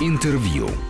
Интервью.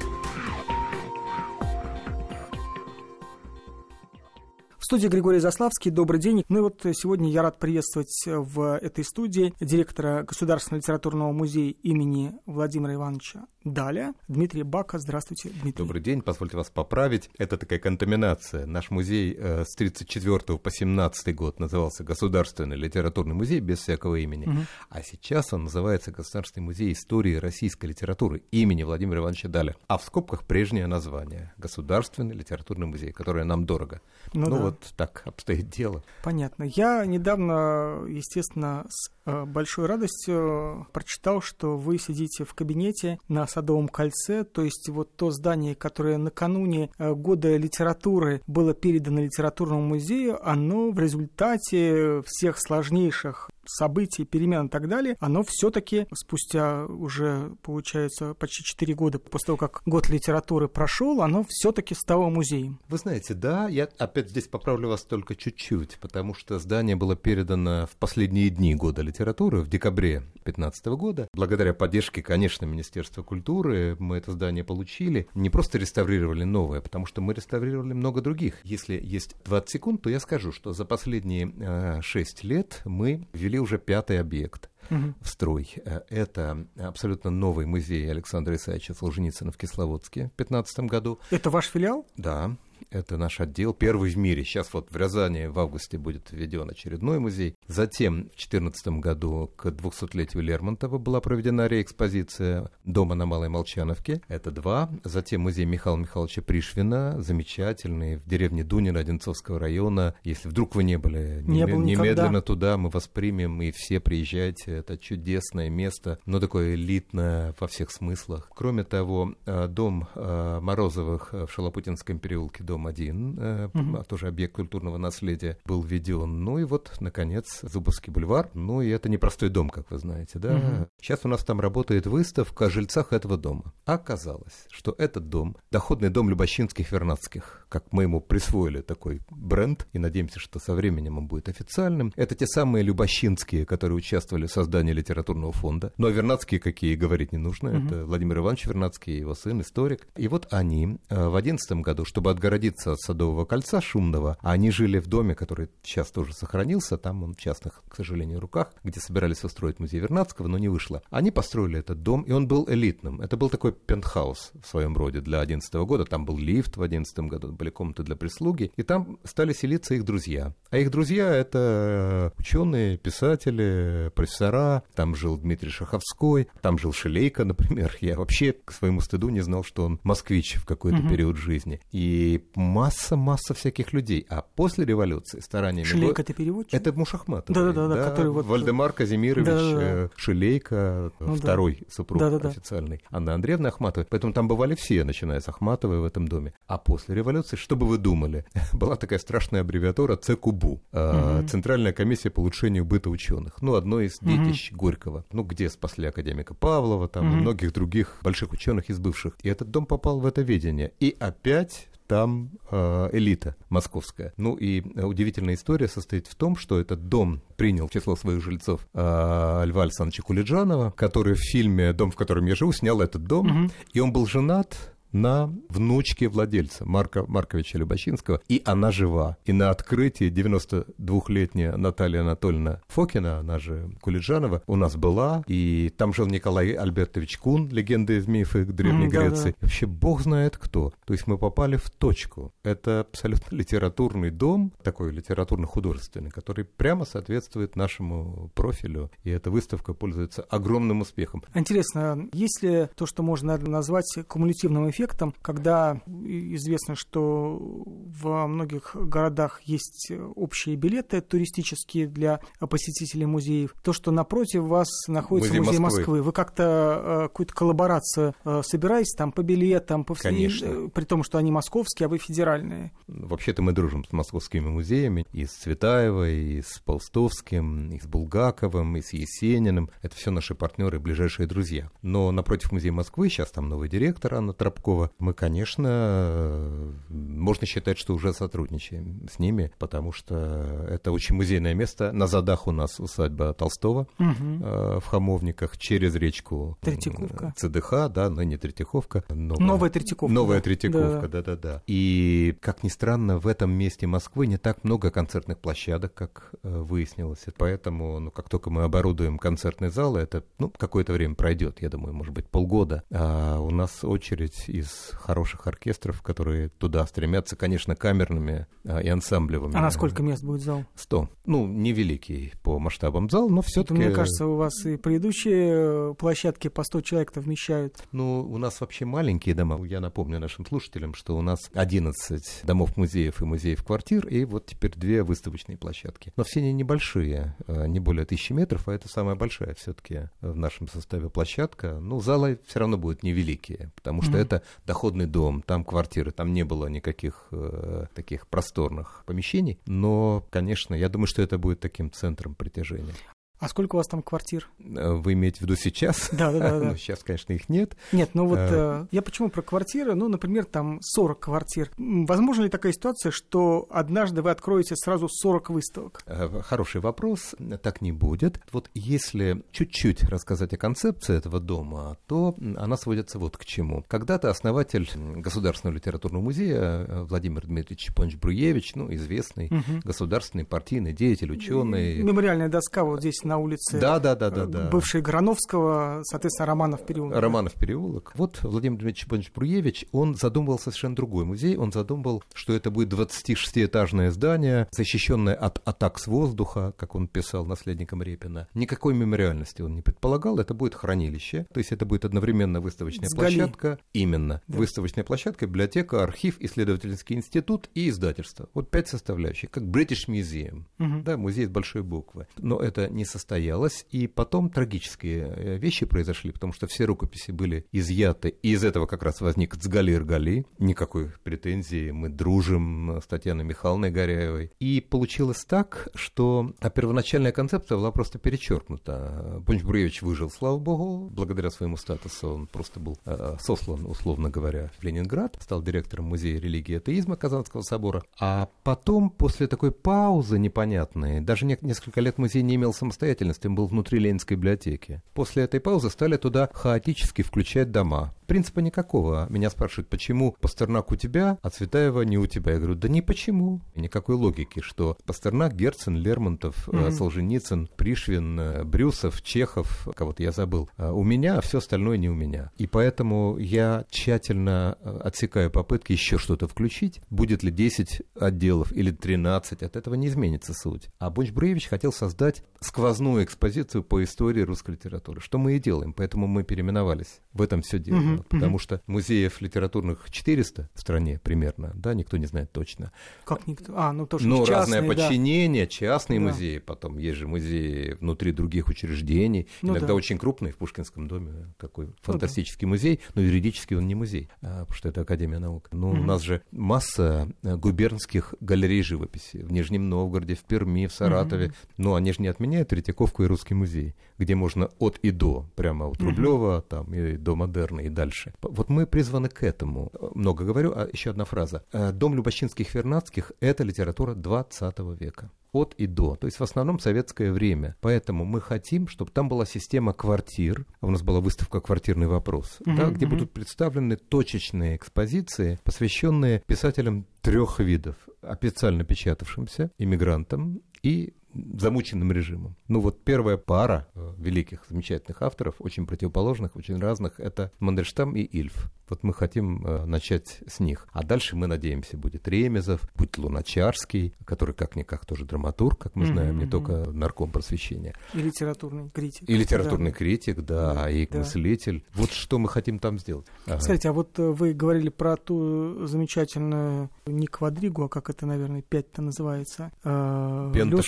Студии Григорий Заславский. Добрый день. Ну и вот сегодня я рад приветствовать в этой студии директора Государственного литературного музея имени Владимира Ивановича Даля Дмитрий Бака. Здравствуйте, Дмитрий. Добрый день. Позвольте вас поправить. Это такая контаминация. Наш музей э, с 34 по 17 год назывался Государственный литературный музей без всякого имени. Угу. А сейчас он называется Государственный музей истории российской литературы имени Владимира Ивановича Даля. А в скобках прежнее название Государственный литературный музей, которое нам дорого. Ну, ну да. вот так обстоит дело. Понятно. Я недавно, естественно, с большой радостью прочитал, что вы сидите в кабинете на Садовом кольце, то есть вот то здание, которое накануне э, года литературы было передано литературному музею, оно в результате всех сложнейших событий, перемен и так далее, оно все-таки спустя уже, получается, почти 4 года после того, как год литературы прошел, оно все-таки стало музеем. Вы знаете, да, я опять здесь поправлю вас только чуть-чуть, потому что здание было передано в последние дни года литературы, в декабре 2015 года. Благодаря поддержке, конечно, Министерства культуры мы это здание получили. Не просто реставрировали новое, потому что мы реставрировали много других. Если есть 20 секунд, то я скажу, что за последние э, 6 лет мы ввели уже пятый объект угу. в строй. Э, это абсолютно новый музей Александра Исаевича Солженицына в Кисловодске в 2015 году. Это ваш филиал? Да. Это наш отдел, первый в мире. Сейчас вот в Рязани в августе будет введен очередной музей. Затем в 2014 году к 200-летию Лермонтова была проведена реэкспозиция дома на Малой Молчановке. Это два. Затем музей Михаила Михайловича Пришвина, замечательный, в деревне Дунина Одинцовского района. Если вдруг вы не были, не немед... был немедленно туда мы вас примем, и все приезжайте. Это чудесное место, но такое элитное во всех смыслах. Кроме того, э, дом э, Морозовых в Шалопутинском переулке, дом один, угу. тоже объект культурного наследия, был введен. Ну и вот, наконец, Зубовский бульвар. Ну и это непростой дом, как вы знаете, да. Угу. Сейчас у нас там работает выставка о жильцах этого дома. Оказалось, что этот дом, доходный дом Любощинских-Вернадских, как мы ему присвоили такой бренд, и надеемся, что со временем он будет официальным, это те самые Любощинские, которые участвовали в создании литературного фонда. Но Вернадские какие говорить не нужно. Угу. Это Владимир Иванович Вернадский, его сын, историк. И вот они э, в одиннадцатом году, чтобы отгородить отгородиться от Садового кольца шумного, а они жили в доме, который сейчас тоже сохранился, там он в частных, к сожалению, руках, где собирались устроить музей Вернадского, но не вышло. Они построили этот дом, и он был элитным. Это был такой пентхаус в своем роде для 2011 года. Там был лифт в 2011 году, были комнаты для прислуги, и там стали селиться их друзья. А их друзья — это ученые, писатели, профессора. Там жил Дмитрий Шаховской, там жил Шелейко, например. Я вообще, к своему стыду, не знал, что он москвич в какой-то угу. период жизни. И масса-масса всяких людей. А после революции стараниями... Шилейко это переводчик? Это Мушахматов. Да-да-да, да, который вот... Вальдемар Казимирович да, да, да. Шилейко, ну, второй да. супруг да, да, да. официальный, Анна Андреевна Ахматова. Поэтому там бывали все, начиная с Ахматовой в этом доме. А после революции, что бы вы думали? Была такая страшная аббревиатура ЦКУБУ. Угу. Центральная комиссия по улучшению быта ученых. Ну, одно из детищ угу. Горького. Ну, где спасли академика Павлова, там, угу. и многих других больших ученых из бывших. И этот дом попал в это видение. И опять там э, элита московская. Ну и удивительная история состоит в том, что этот дом принял число своих жильцов э, Льва Александровича Кулиджанова, который в фильме «Дом, в котором я живу» снял этот дом, угу. и он был женат на внучке владельца Марка Марковича Любачинского, и она жива. И на открытии 92-летняя Наталья Анатольевна Фокина, она же Кулиджанова, у нас была, и там жил Николай Альбертович Кун, легенда из мифа Древней mm, Греции. Да, да. Вообще бог знает кто. То есть мы попали в точку. Это абсолютно литературный дом, такой литературно-художественный, который прямо соответствует нашему профилю, и эта выставка пользуется огромным успехом. Интересно, есть ли то, что можно назвать кумулятивным эффектом эффектом, когда известно, что во многих городах есть общие билеты туристические для посетителей музеев, то, что напротив вас находится музей, музей Москвы. Москвы, вы как-то э, какую-то коллаборацию э, собираетесь там по билетам, по Конечно. Э, при том, что они московские, а вы федеральные? Вообще-то мы дружим с московскими музеями, и с Цветаевой, и с Полстовским, и с Булгаковым, и с Есениным. Это все наши партнеры, ближайшие друзья. Но напротив музея Москвы, сейчас там новый директор Анна Тропко, Пескова, мы, конечно, можно считать, что уже сотрудничаем с ними, потому что это очень музейное место. На задах у нас усадьба Толстого угу. в Хамовниках, через речку Третьяковка. ЦДХ, да, ныне Третьяковка. Новая, новая Третьяковка. Новая Третьяковка, да-да-да. И, как ни странно, в этом месте Москвы не так много концертных площадок, как э, выяснилось. Поэтому, ну, как только мы оборудуем концертный зал, это, ну, какое-то время пройдет, я думаю, может быть, полгода. А у нас очередь из хороших оркестров, которые туда стремятся, конечно, камерными а, и ансамблевыми. А на сколько мест будет зал? Сто. Ну, невеликий по масштабам зал, но все-таки... Мне кажется, у вас и предыдущие э, площадки по 100 человек-то вмещают. Ну, у нас вообще маленькие дома. Я напомню нашим слушателям, что у нас 11 домов-музеев и музеев-квартир, и вот теперь две выставочные площадки. Но все они небольшие, э, не более тысячи метров, а это самая большая все-таки в нашем составе площадка. Ну, залы все равно будут невеликие, потому что mm-hmm. это доходный дом, там квартиры, там не было никаких э, таких просторных помещений. Но, конечно, я думаю, что это будет таким центром притяжения. А сколько у вас там квартир? Э, вы имеете в виду сейчас? Да, да, да. ну, сейчас, конечно, их нет. Нет, ну вот а... я почему про квартиры? Ну, например, там 40 квартир. Возможно ли такая ситуация, что однажды вы откроете сразу 40 выставок? Э, хороший вопрос. Так не будет. Вот если чуть-чуть рассказать о концепции этого дома, то она сводится вот к чему. Когда-то основатель Государственного литературного музея Владимир Дмитриевич Чапонович Бруевич, ну, известный угу. государственный партийный деятель, ученый. Мемориальная доска вот здесь на улице да, да, да, да, да. бывшей Грановского, соответственно, Романов переулок. Романов переулок. Вот Владимир Дмитриевич Бруевич, он задумывал совершенно другой музей. Он задумывал, что это будет 26-этажное здание, защищенное от атак с воздуха, как он писал наследником Репина. Никакой мемориальности он не предполагал. Это будет хранилище, то есть это будет одновременно выставочная Сгали. площадка. Именно. Да. Выставочная площадка, библиотека, архив, исследовательский институт и издательство. Вот пять составляющих, как British Museum. Угу. Да, музей с большой буквы. Но это не со состоялось, и потом трагические э, вещи произошли, потому что все рукописи были изъяты, и из этого как раз возник Цгалир Гали, никакой претензии, мы дружим с Татьяной Михайловной Горяевой. И получилось так, что а первоначальная концепция была просто перечеркнута. Бонч Бруевич выжил, слава богу, благодаря своему статусу он просто был э, сослан, условно говоря, в Ленинград, стал директором музея религии и атеизма Казанского собора. А потом, после такой паузы непонятной, даже не, несколько лет музей не имел самостоятельности, самостоятельности, он был внутри Ленинской библиотеки. После этой паузы стали туда хаотически включать дома. Принципа никакого. Меня спрашивают, почему Пастернак у тебя, а Цветаева не у тебя? Я говорю, да не почему. Никакой логики, что Пастернак, Герцен, Лермонтов, mm-hmm. Солженицын, Пришвин, э, Брюсов, Чехов, кого-то я забыл. А у меня, а все остальное не у меня. И поэтому я тщательно э, отсекаю попытки еще что-то включить. Будет ли 10 отделов или 13, от этого не изменится суть. А Бонч Бруевич хотел создать сквозную экспозицию по истории русской литературы, что мы и делаем, поэтому мы переименовались. В этом все дело. Mm-hmm. Потому mm-hmm. что музеев литературных 400 в стране примерно, да, никто не знает точно. Как никто? А, ну тоже Но частные, разное подчинение, да. частные да. музеи, потом есть же музеи внутри других учреждений, ну, иногда да. очень крупные, в Пушкинском доме такой фантастический ну, да. музей, но юридически он не музей, а, потому что это Академия наук. Но mm-hmm. у нас же масса э, губернских галерей живописи в Нижнем Новгороде, в Перми, в Саратове, mm-hmm. но они же не отменяют Третьяковку и Русский музей, где можно от и до, прямо от Рублева, mm-hmm. там, и до Модерна и дальше. Вот мы призваны к этому. Много говорю, а еще одна фраза. Э, Дом Любощинских-Вернадских – это литература 20 века от и до, то есть в основном советское время. Поэтому мы хотим, чтобы там была система квартир, у нас была выставка «Квартирный вопрос», uh-huh, да, где будут представлены точечные экспозиции, посвященные писателям трех видов, официально печатавшимся, иммигрантам и замученным режимом. Ну вот первая пара э, великих, замечательных авторов, очень противоположных, очень разных, это Мандельштам и Ильф. Вот мы хотим э, начать с них. А дальше, мы надеемся, будет Ремезов, будет Луначарский, который как-никак тоже драматург, как мы знаем, mm-hmm. не только нарком просвещения. И литературный критик. И литературный да. критик, да, да, и да. мыслитель. Вот что мы хотим там сделать. Кстати, ага. а вот э, вы говорили про ту замечательную, не квадригу, а как это, наверное, пять-то называется? Э, Пента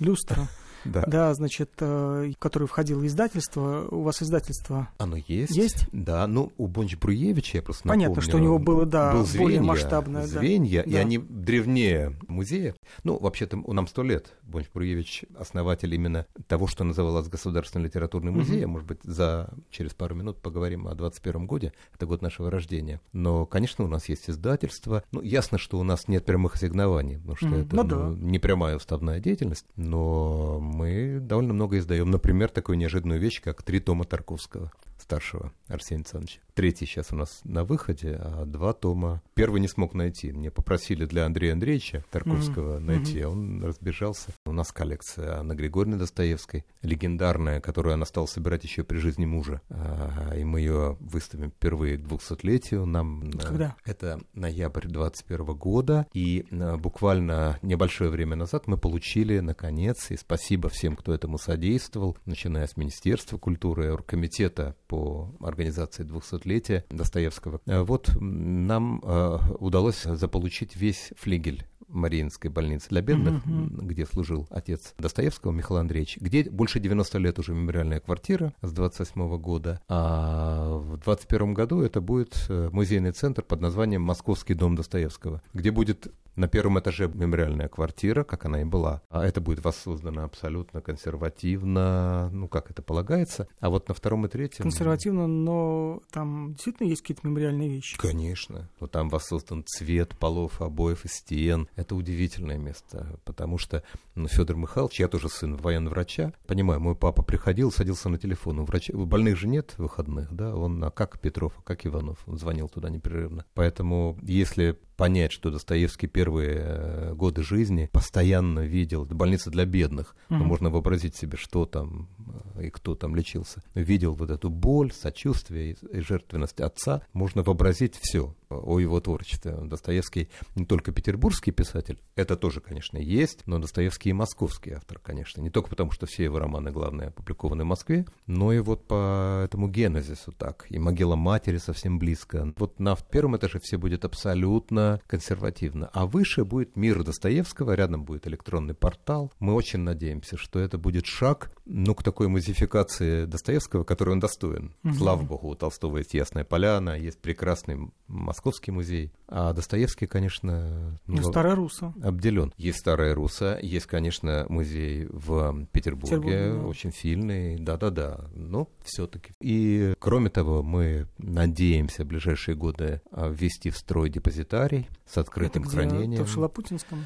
Люстру. Да. Да, значит, э, в который входило издательство. У вас издательство Оно есть. Есть? Да, ну, у Бонч Бруевича, я просто Понятно, напомню, что у него было, да, был более звенья, масштабное. Звенья, да. и они древнее музея. Ну, вообще-то, нам сто лет. Бонч Бруевич основатель именно того, что называлось Государственный литературный музей. Угу. Может быть, за через пару минут поговорим о 21 годе. Это год нашего рождения. Но, конечно, у нас есть издательство. Ну, ясно, что у нас нет прямых ассигнований, потому что угу. это ну, ну, да. не прямая уставная деятельность. Но мы довольно много издаем. Например, такую неожиданную вещь, как три тома Тарковского старшего Арсения Александровича. Третий сейчас у нас на выходе, а два тома. Первый не смог найти. Мне попросили для Андрея Андреевича Тарковского mm-hmm. найти, а он разбежался. У нас коллекция Анны Григорьевны Достоевской, легендарная, которую она стала собирать еще при жизни мужа. А, и мы ее выставим впервые к 200-летию. Нам Когда? Это ноябрь 21 года. И а, буквально небольшое время назад мы получили, наконец, и спасибо всем, кто этому содействовал, начиная с Министерства культуры, оргкомитета по организации 200-летия Достоевского. Э, вот нам э, удалось заполучить весь флигель Мариинской больницы для бедных, mm-hmm. где служил отец Достоевского Михаил Андреевич, где больше 90 лет уже мемориальная квартира с 28 года, а в 21 году это будет э, музейный центр под названием Московский дом Достоевского, где будет на первом этаже мемориальная квартира, как она и была. А это будет воссоздано абсолютно консервативно, ну, как это полагается. А вот на втором и третьем... Консервативно, но там действительно есть какие-то мемориальные вещи? Конечно. Вот там воссоздан цвет полов, обоев и стен. Это удивительное место, потому что ну, Федор Михайлович, я тоже сын военного врача, понимаю, мой папа приходил, садился на телефон, у, врача, больных же нет выходных, да, он, а как Петров, а как Иванов, он звонил туда непрерывно. Поэтому, если понять, что Достоевский первые э, годы жизни постоянно видел, это больница для бедных, mm-hmm. можно вообразить себе, что там э, и кто там лечился, видел вот эту боль, сочувствие и жертвенность отца, можно вообразить все о его творчестве. Достоевский не только петербургский писатель, это тоже, конечно, есть, но Достоевский и московский автор, конечно, не только потому, что все его романы, главные, опубликованы в Москве, но и вот по этому генезису так, и могила матери совсем близко. Вот на первом этаже все будет абсолютно консервативно, а выше будет мир Достоевского, рядом будет электронный портал. Мы очень надеемся, что это будет шаг, ну, к такой музификации Достоевского, который он достоин. Угу. Слава богу, у Толстого есть Ясная Поляна, есть прекрасный Московский музей. А Достоевский, конечно... Ну, ну Старая Руса. Обделен. Есть Старая Руса, есть, конечно, музей в Петербурге, Петербурге да. очень сильный, да-да-да, но все-таки. И, кроме того, мы надеемся в ближайшие годы а, ввести в строй депозитарий с открытым Это где? хранением. Это в Шалопутинском?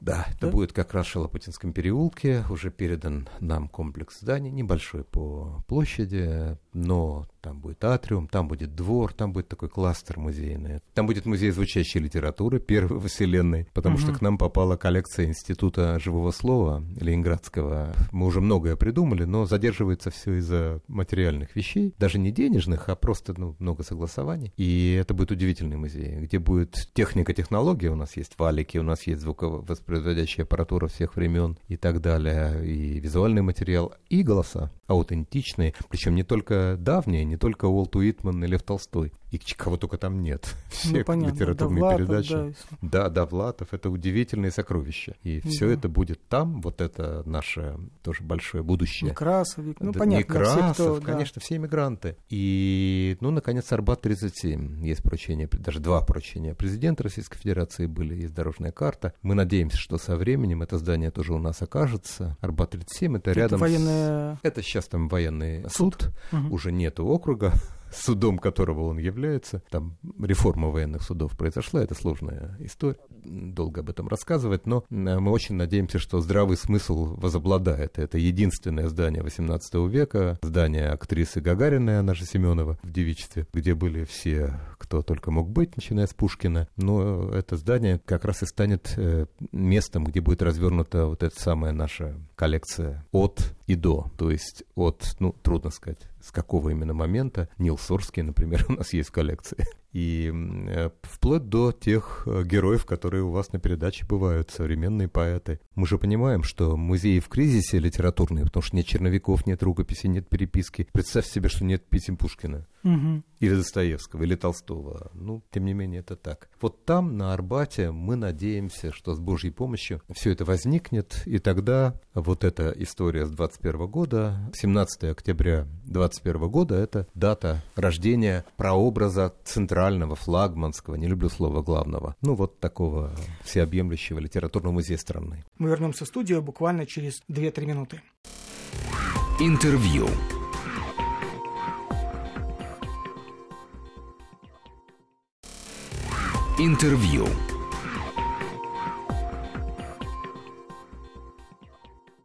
Да, это да? будет как раз в Шалопутинском переулке. Уже передан нам комплекс зданий, небольшой по площади, но там будет атриум, там будет двор, там будет такой кластер музейный. Там будет музей звучащей литературы, первый во Вселенной, потому угу. что к нам попала коллекция Института живого слова Ленинградского. Мы уже многое придумали, но задерживается все из-за материальных вещей, даже не денежных, а просто ну, много согласований. И это будет удивительный музей, где будет техника, технология, у нас есть валики, у нас есть звуковоспроизводящая аппаратура всех времен и так далее, и визуальный материал, и голоса аутентичные, причем не только давние, не только Уолт Уитман и Лев Толстой, и кого только там нет. Все ну, понятно, литературные Довлатов, передачи. Да, да, Довлатов, это удивительные сокровища. И да. все это будет там, вот это наше тоже большое будущее. Некрасов, ну да, понятно. Некрасов, все, кто, конечно, да. все иммигранты. И, ну, наконец, Арбат-37. Есть поручение, даже два поручения президента Российской Федерации были, есть дорожная карта. Мы надеемся, что со временем это здание тоже у нас окажется. Арбат-37 это, это рядом военная... с... Это сейчас там военный суд, суд. Угу. уже нету округа, судом которого он является. Там реформа военных судов произошла, это сложная история, долго об этом рассказывать, но мы очень надеемся, что здравый смысл возобладает. Это единственное здание 18 века, здание актрисы Гагариной, она же Семенова, в девичестве, где были все, кто только мог быть, начиная с Пушкина. Но это здание как раз и станет э, местом, где будет развернута вот эта самая наша коллекция от и до, то есть от, ну, трудно сказать, с какого именно момента. Нил Сорский, например, у нас есть в коллекции. И э, вплоть до тех э, героев, которые у вас на передаче бывают, современные поэты. Мы же понимаем, что музеи в кризисе литературные, потому что нет черновиков, нет рукописей, нет переписки. Представь себе, что нет писем Пушкина. Угу. Или Достоевского, или Толстого. Ну, тем не менее, это так. Вот там, на Арбате, мы надеемся, что с Божьей помощью все это возникнет, и тогда вот эта история с 21 года, 17 октября 21 года, это дата рождения прообраза центрального, флагманского, не люблю слово главного, ну вот такого всеобъемлющего литературного музея страны. Мы вернемся в студию буквально через 2-3 минуты. Интервью. Интервью.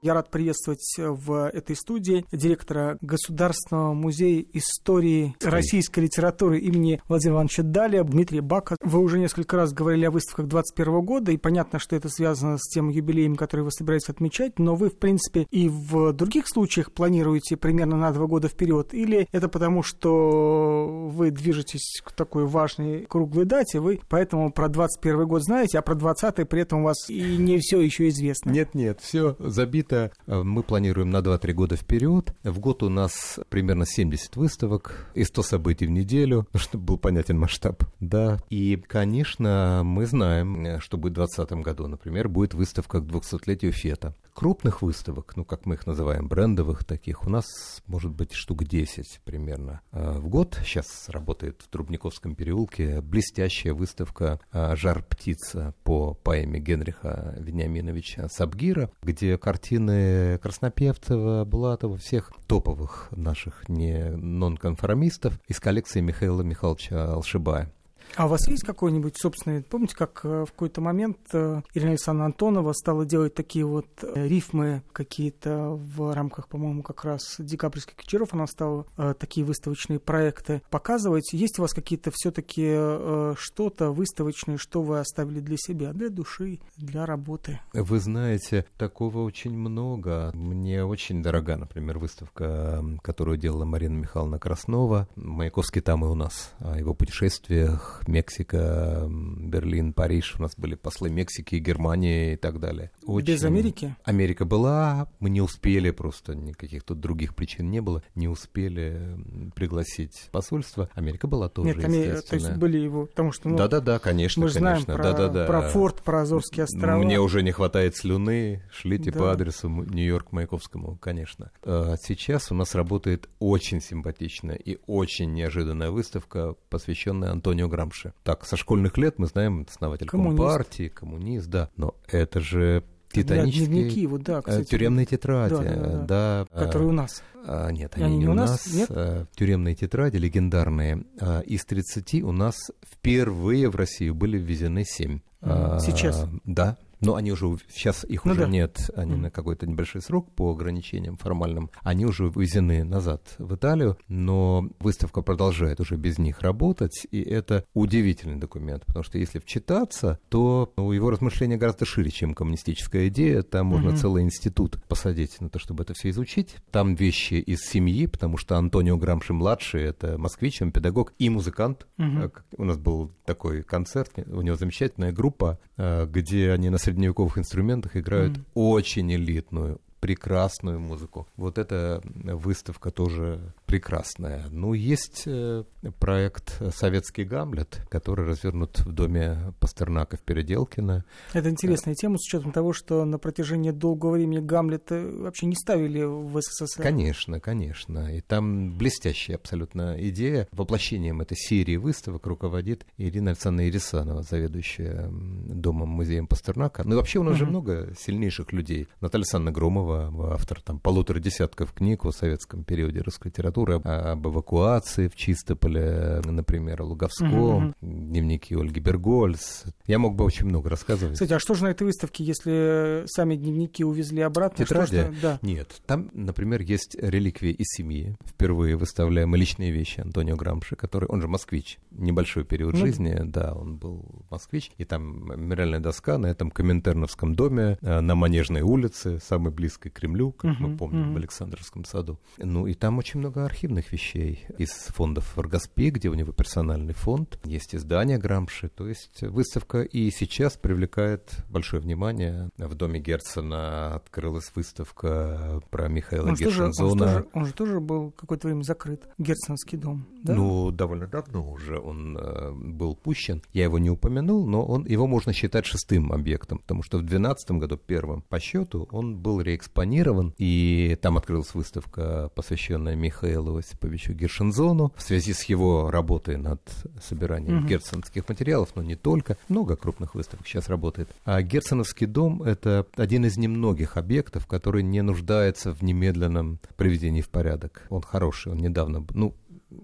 Я рад приветствовать в этой студии директора Государственного музея истории российской литературы имени Владимира Ивановича Даля Дмитрия Бака. Вы уже несколько раз говорили о выставках 2021 года, и понятно, что это связано с тем юбилеем, который вы собираетесь отмечать, но вы, в принципе, и в других случаях планируете примерно на два года вперед, или это потому, что вы движетесь к такой важной круглой дате, вы поэтому про 2021 год знаете, а про 2020 при этом у вас и не все еще известно? Нет-нет, все забито это э, мы планируем на 2-3 года вперед. В год у нас примерно 70 выставок и 100 событий в неделю, чтобы был понятен масштаб. Да, и, конечно, мы знаем, э, что будет в 2020 году. Например, будет выставка к 200-летию ФЕТа крупных выставок, ну, как мы их называем, брендовых таких, у нас может быть штук 10 примерно а, в год. Сейчас работает в Трубниковском переулке блестящая выставка «Жар птица» по поэме Генриха Вениаминовича Сабгира, где картины Краснопевцева, Булатова, всех топовых наших не нонконформистов из коллекции Михаила Михайловича Алшибая. А у вас есть какой-нибудь собственный... Помните, как э, в какой-то момент э, Ирина Александровна Антонова стала делать такие вот э, рифмы какие-то в рамках, по-моему, как раз декабрьских вечеров она стала такие выставочные проекты показывать. Есть у вас какие-то все-таки что-то выставочное, что вы оставили для себя, для души, для работы? Вы знаете, такого очень много. Мне очень дорога, например, выставка, которую делала Марина Михайловна Краснова. Маяковский там и у нас о его путешествиях Мексика, Берлин, Париж. У нас были послы Мексики, Германии и так далее. Очень... Без Америки? Америка была, мы не успели просто, никаких тут других причин не было, не успели пригласить посольство. Америка была тоже, Нет, Амер... то есть были его, потому что... Ну, Да-да-да, конечно, Мы знаем конечно. про, да, да, да. про форт, про Азовские острова. Мне уже не хватает слюны, шлите да. по адресу Нью-Йорк Маяковскому, конечно. А сейчас у нас работает очень симпатичная и очень неожиданная выставка, посвященная Антонио Грамму Грамши. Так, со школьных лет мы знаем, основатель коммунист. Компартии, коммунист, да. Но это же титанические... Дневники, вот, да, э, кстати. Тюремные тетради, да. да, да, да. Которые у нас. А, нет, они, они не у нас. нас нет? А, тюремные тетради легендарные. А, из 30 у нас впервые в Россию были ввезены 7. Сейчас? А, да, но они уже, сейчас их ну уже да. нет, они mm. на какой-то небольшой срок по ограничениям формальным, они уже вывезены назад в Италию, но выставка продолжает уже без них работать, и это удивительный документ, потому что если вчитаться, то ну, его размышления гораздо шире, чем коммунистическая идея, там можно mm-hmm. целый институт посадить на то, чтобы это все изучить. Там вещи из семьи, потому что Антонио Грамши-младший — это москвич, он педагог и музыкант. Mm-hmm. У нас был такой концерт, у него замечательная группа, э, где они на средневековых инструментах играют mm. очень элитную, прекрасную музыку. Вот эта выставка тоже прекрасная. Ну, есть э, проект «Советский Гамлет», который развернут в доме Пастернака в Переделкино. Это интересная тема, с учетом того, что на протяжении долгого времени Гамлета вообще не ставили в СССР. Конечно, конечно. И там блестящая абсолютно идея. Воплощением этой серии выставок руководит Ирина Александровна Ирисанова, заведующая домом-музеем Пастернака. Ну и вообще у нас uh-huh. же много сильнейших людей. Наталья Александровна Громова, автор там полутора десятков книг о советском периоде русской литературы литературы об эвакуации в Чистополе, например, о Луговском, mm-hmm. дневники Ольги Бергольц. Я мог бы очень много рассказывать. Кстати, а что же на этой выставке, если сами дневники увезли обратно? Тетради? Что, да. Нет, там, например, есть реликвии из семьи. Впервые выставляем личные вещи Антонио Грамши, который, он же москвич, небольшой период ну, жизни, да, он был москвич, и там мемориальная доска на этом Коминтерновском доме, э, на Манежной улице, самой близкой близкой к Кремлю, как uh-huh, мы помним, uh-huh. в Александровском саду. Ну, и там очень много архивных вещей из фондов Варгаспи, где у него персональный фонд, есть издание Грамши, то есть выставка и сейчас привлекает большое внимание. В доме Герцена открылась выставка про Михаила он Гершензона. Он, же тоже, он же тоже был какое-то время закрыт, Герценский дом, да? Ну, довольно давно уже он э, был пущен. Я его не упомянул, но он, его можно считать шестым объектом, потому что в 2012 году, первым по счету, он был реэкспонирован, и там открылась выставка, посвященная Михаилу Осиповичу Гершензону в связи с его работой над собиранием угу. герценовских материалов, но не только. Много крупных выставок сейчас работает. А Герценовский дом — это один из немногих объектов, который не нуждается в немедленном приведении в порядок. Он хороший, он недавно, ну,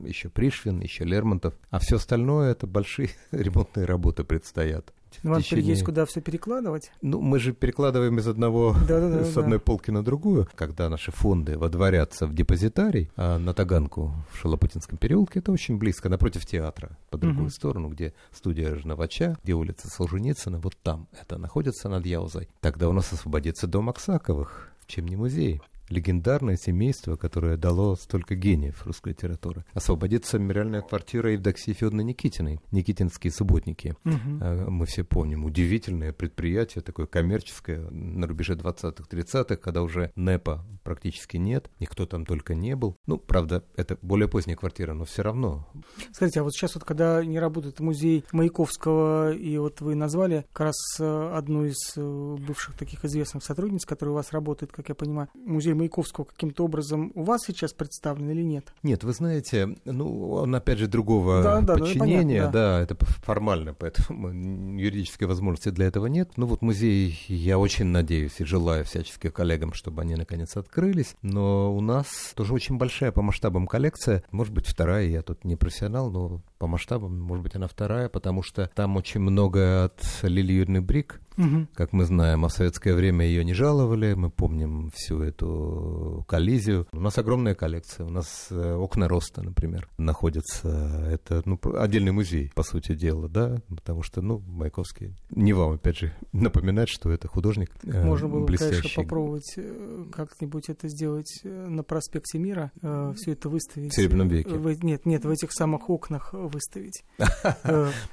еще Пришвин, еще Лермонтов, а все остальное это большие ремонтные работы предстоят. Ну, вам течение... есть куда все перекладывать? Ну, мы же перекладываем из одного, с одной полки на другую. Когда наши фонды водворятся в депозитарий а на Таганку в Шалопутинском переулке, это очень близко, напротив театра, по другую угу. сторону, где студия Жновача, где улица Солженицына, вот там это находится над Яузой. Тогда у нас освободится дом Аксаковых, чем не музей легендарное семейство, которое дало столько гениев русской литературы. Освободится мемориальная квартира Евдоксии Федоровны Никитиной, Никитинские субботники. Угу. Мы все помним, удивительное предприятие, такое коммерческое, на рубеже 20-30-х, когда уже НЭПа практически нет, никто там только не был. Ну, правда, это более поздняя квартира, но все равно. Скажите, а вот сейчас вот, когда не работает музей Маяковского, и вот вы назвали как раз э, одну из э, бывших таких известных сотрудниц, которая у вас работает, как я понимаю, музей Маяковского каким-то образом у вас сейчас представлен или нет? Нет, вы знаете, ну, он опять же другого да, да, подчинения, ну, понятно, да. да, это формально, поэтому юридической возможности для этого нет. Ну вот музей, я очень надеюсь и желаю всяческих коллегам, чтобы они наконец открылись, но у нас тоже очень большая по масштабам коллекция, может быть вторая, я тут не профессионал, но по масштабам, может быть, она вторая, потому что там очень много от Лили Юрьевны Брик, Угу. Как мы знаем, а в советское время ее не жаловали, мы помним всю эту коллизию. У нас огромная коллекция, у нас э, окна роста, например, находятся. Это ну, отдельный музей, по сути дела, да, потому что, ну, Маяковский, не вам, опять же, напоминать, что это художник э, Можно было, блестящий. конечно, попробовать э, как-нибудь это сделать на проспекте Мира, все это выставить. В Серебряном веке. В, нет, нет, в этих самых окнах выставить.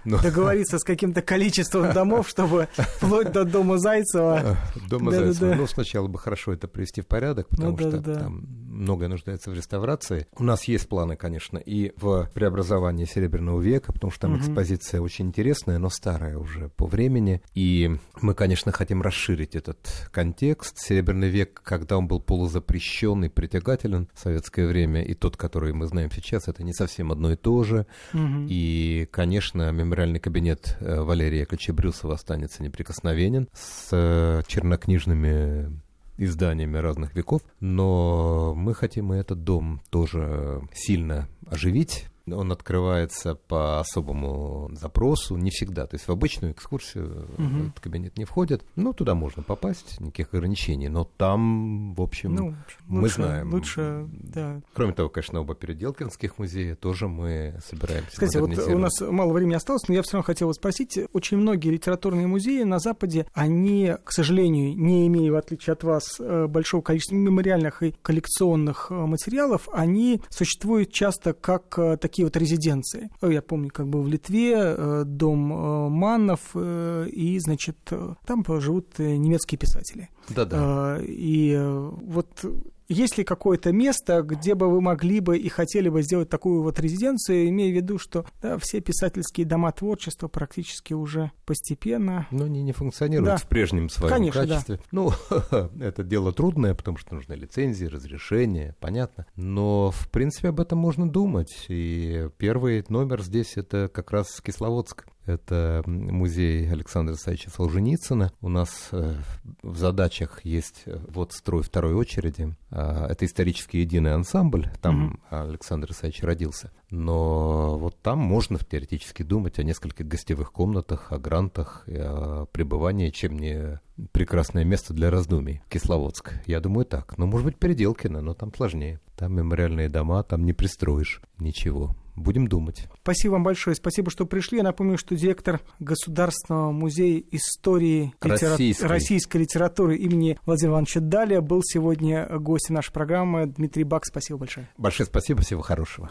Ну. Договориться с каким-то количеством домов, чтобы вплоть до дома Зайцева. Дома Зайцева. Ну, сначала бы хорошо это привести в порядок, потому ну, что там многое нуждается в реставрации. У нас есть планы, конечно, и в преобразовании Серебряного века, потому что там угу. экспозиция очень интересная, но старая уже по времени. И мы, конечно, хотим расширить этот контекст. Серебряный век, когда он был полузапрещенный, притягателен в советское время, и тот, который мы знаем сейчас, это не совсем одно и то же. Угу. И, конечно, мемориальный кабинет э, Валерия Яковлевича Брюсова останется неприкосновенен с э, чернокнижными изданиями разных веков, но мы хотим и этот дом тоже сильно оживить, он открывается по особому запросу, не всегда. То есть в обычную экскурсию угу. этот кабинет не входит. Ну, туда можно попасть, никаких ограничений. Но там, в общем, ну, мы лучше, знаем. Лучше, да. Кроме того, конечно, оба переделкинских музея тоже мы собираемся Кстати, вот у нас мало времени осталось, но я все равно хотел спросить. Очень многие литературные музеи на Западе, они, к сожалению, не имея, в отличие от вас, э, большого количества мемориальных и коллекционных э, материалов, они существуют часто как э, такие такие вот резиденции. Я помню, как бы в Литве э, дом э, Маннов, э, и, значит, там живут немецкие писатели. Да-да. И вот есть ли какое-то место, где бы вы могли бы и хотели бы сделать такую вот резиденцию, имея в виду, что да, все писательские дома творчества практически уже постепенно... Но они не функционируют да. в прежнем своем Конечно, качестве. Да. Ну, это дело трудное, потому что нужны лицензии, разрешения, понятно. Но, в принципе, об этом можно думать. И первый номер здесь это как раз Кисловодск. Это музей Александра Исаевича Солженицына. У нас э, в задачах есть э, вот строй второй очереди. А, это исторически единый ансамбль. Там mm-hmm. Александр Исаевич родился. Но вот там можно теоретически думать о нескольких гостевых комнатах, о грантах, о пребывании, чем не прекрасное место для раздумий. Кисловодск. Я думаю так. Но, может быть, Переделкино, но там сложнее. Там мемориальные дома, там не пристроишь ничего. Будем думать. Спасибо вам большое. Спасибо, что пришли. Я напомню, что директор Государственного музея истории российской. Литера... российской литературы имени Владимира Ивановича Даля был сегодня гостем нашей программы. Дмитрий Бак, спасибо большое. Большое спасибо. Всего хорошего.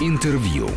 Интервью.